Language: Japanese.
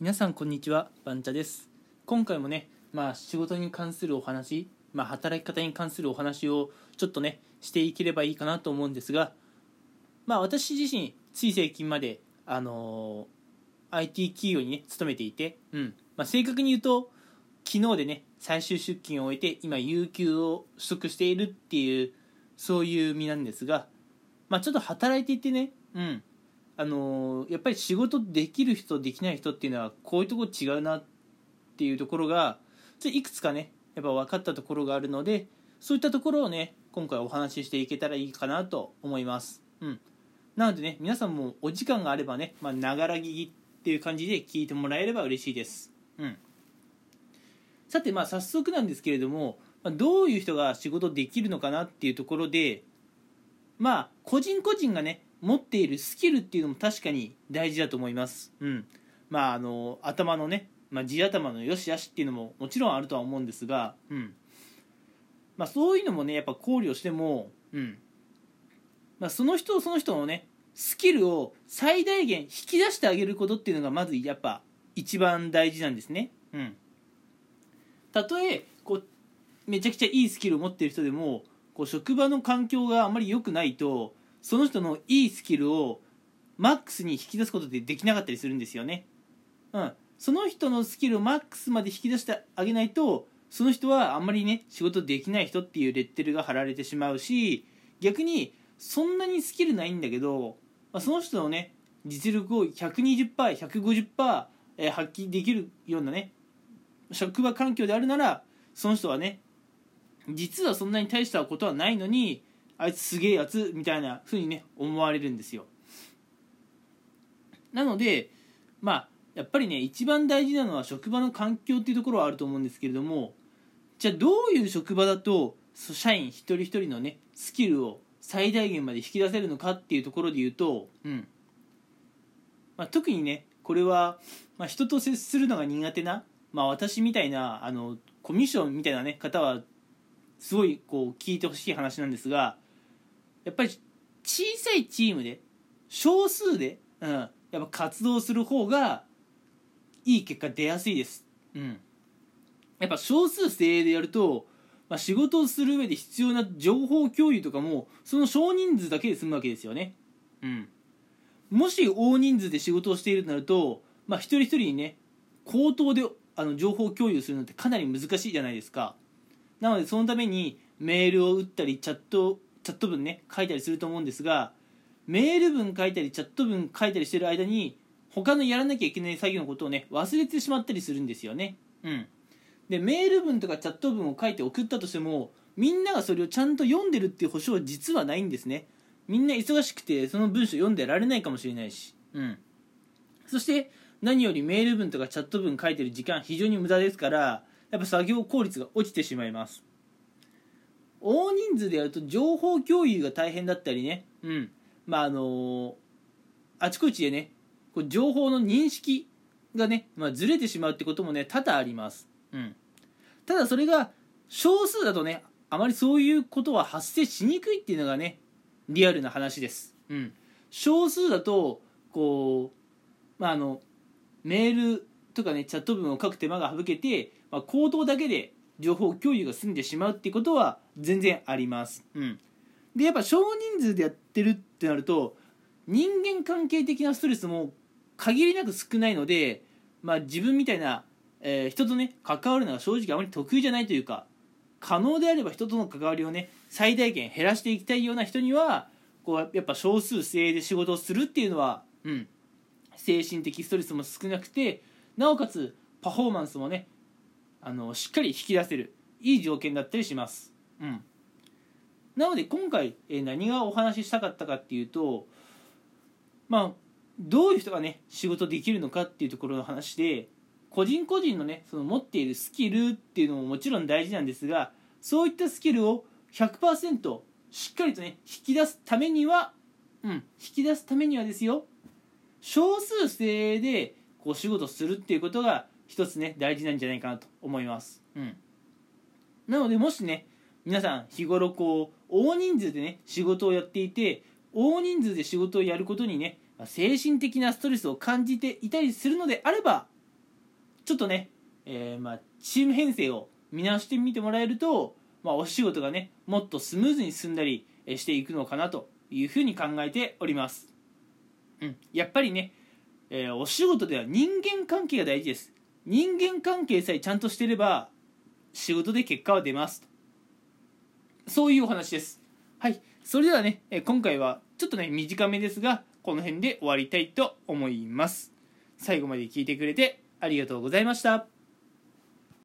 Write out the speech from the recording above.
皆さんこんにちはバンチャです。今回もねまあ仕事に関するお話まあ働き方に関するお話をちょっとねしていければいいかなと思うんですがまあ私自身つい最近まであのー、IT 企業にね勤めていてうん。まあ正確に言うと昨日でね最終出勤を終えて今有給を取得しているっていうそういう身なんですがまあちょっと働いていてねうん。あのやっぱり仕事できる人できない人っていうのはこういうとこ違うなっていうところがいくつかねやっぱ分かったところがあるのでそういったところをね今回お話ししていけたらいいかなと思います。うん。なのでね皆さんもお時間があればねながら聞きっていう感じで聞いてもらえれば嬉しいです。うん。さてまあ早速なんですけれどもどういう人が仕事できるのかなっていうところでまあ個人個人がね持っているスキルっていうのも確かに大事だと思います。うん。まあ、あの、頭のね、まあ、地頭の良し悪しっていうのももちろんあるとは思うんですが、うん。まあ、そういうのもね、やっぱ考慮しても、うん。まあ、その人その人のね、スキルを最大限引き出してあげることっていうのがまずやっぱ一番大事なんですね。うん。たとえ、こう、めちゃくちゃいいスキルを持ってる人でも、こう職場の環境があまり良くないと、その人のいいスキルをマックスに引き出すことってできなかったりするんですよね。うん。その人のスキルをマックスまで引き出してあげないと、その人はあんまりね、仕事できない人っていうレッテルが貼られてしまうし、逆に、そんなにスキルないんだけど、まあ、その人のね、実力を120%、150%、え、発揮できるようなね、職場環境であるなら、その人はね、実はそんなに大したことはないのに、あいつすげえやつみたいな風にね思われるんですよ。なのでまあやっぱりね一番大事なのは職場の環境っていうところはあると思うんですけれどもじゃあどういう職場だと社員一人一人のねスキルを最大限まで引き出せるのかっていうところで言うと、うん。まあ、特にねこれは、まあ、人と接するのが苦手な、まあ、私みたいなあのコミッションみたいな、ね、方はすごいこう聞いてほしい話なんですがやっぱり小さいチームで少数で、うん、やっぱ活動する方がいい結果出やすいです、うん、やっぱ少数精鋭でやると、まあ、仕事をする上で必要な情報共有とかもその少人数だけで済むわけですよね、うん、もし大人数で仕事をしているとなると、まあ、一人一人にね口頭であの情報共有するのってかなり難しいじゃないですか。なのでそのためにメールを打ったりチャットチャット文ね書いたりすると思うんですがメール文書いたりチャット文書いたりしてる間に他のやらなきゃいけない作業のことをね忘れてしまったりするんですよね。うん。でメール文とかチャット文を書いて送ったとしてもみんながそれをちゃんと読んでるっていう保証は実はないんですね。みんな忙しくてその文章読んでられないかもしれないし。うん。そして何よりメール文とかチャット文書いてる時間非常に無駄ですからやっぱ作業効率が落ちてしまいます。大人数でやると情報共有が大変だったりね、うん。まあ、あのー、あちこちでね、こう情報の認識がね、まあ、ずれてしまうってこともね、多々あります。うん。ただそれが少数だとね、あまりそういうことは発生しにくいっていうのがね、リアルな話です。うん。少数だと、こう、まあ、あの、メールとかね、チャット文を書く手間が省けて、まあ、口頭だけで情報共有が済んでしまうっていうことは全然あります。うん、でやっぱ少人数でやってるってなると人間関係的なストレスも限りなく少ないので、まあ、自分みたいな、えー、人とね関わるのが正直あまり得意じゃないというか可能であれば人との関わりをね最大限減らしていきたいような人にはこうやっぱ少数精鋭で仕事をするっていうのは、うん、精神的ストレスも少なくてなおかつパフォーマンスもねあのしっかり引き出せるいい条件だったりします。うん、なので今回、え何がお話ししたかったかっていうとまあどういう人がね仕事できるのかっていうところの話で個人個人のねその持っているスキルっていうのももちろん大事なんですがそういったスキルを100%しっかりとね引き出すためにはうん引き出すためにはですよ少数制でこう仕事するっていうことが一つね大事なんじゃないかなと思います。うん。なのでもしね皆さん日頃こう大人数でね仕事をやっていて大人数で仕事をやることにね精神的なストレスを感じていたりするのであればちょっとね、えー、まあ、チーム編成を見直してみてもらえると、まあ、お仕事がねもっとスムーズに進んだりしていくのかなというふうに考えております、うん、やっぱりね、えー、お仕事では人間関係が大事です人間関係さえちゃんとしてれば仕事で結果は出ますそういうお話です。はい。それではね今回はちょっとね短めですがこの辺で終わりたいと思います。最後まで聞いてくれてありがとうございました。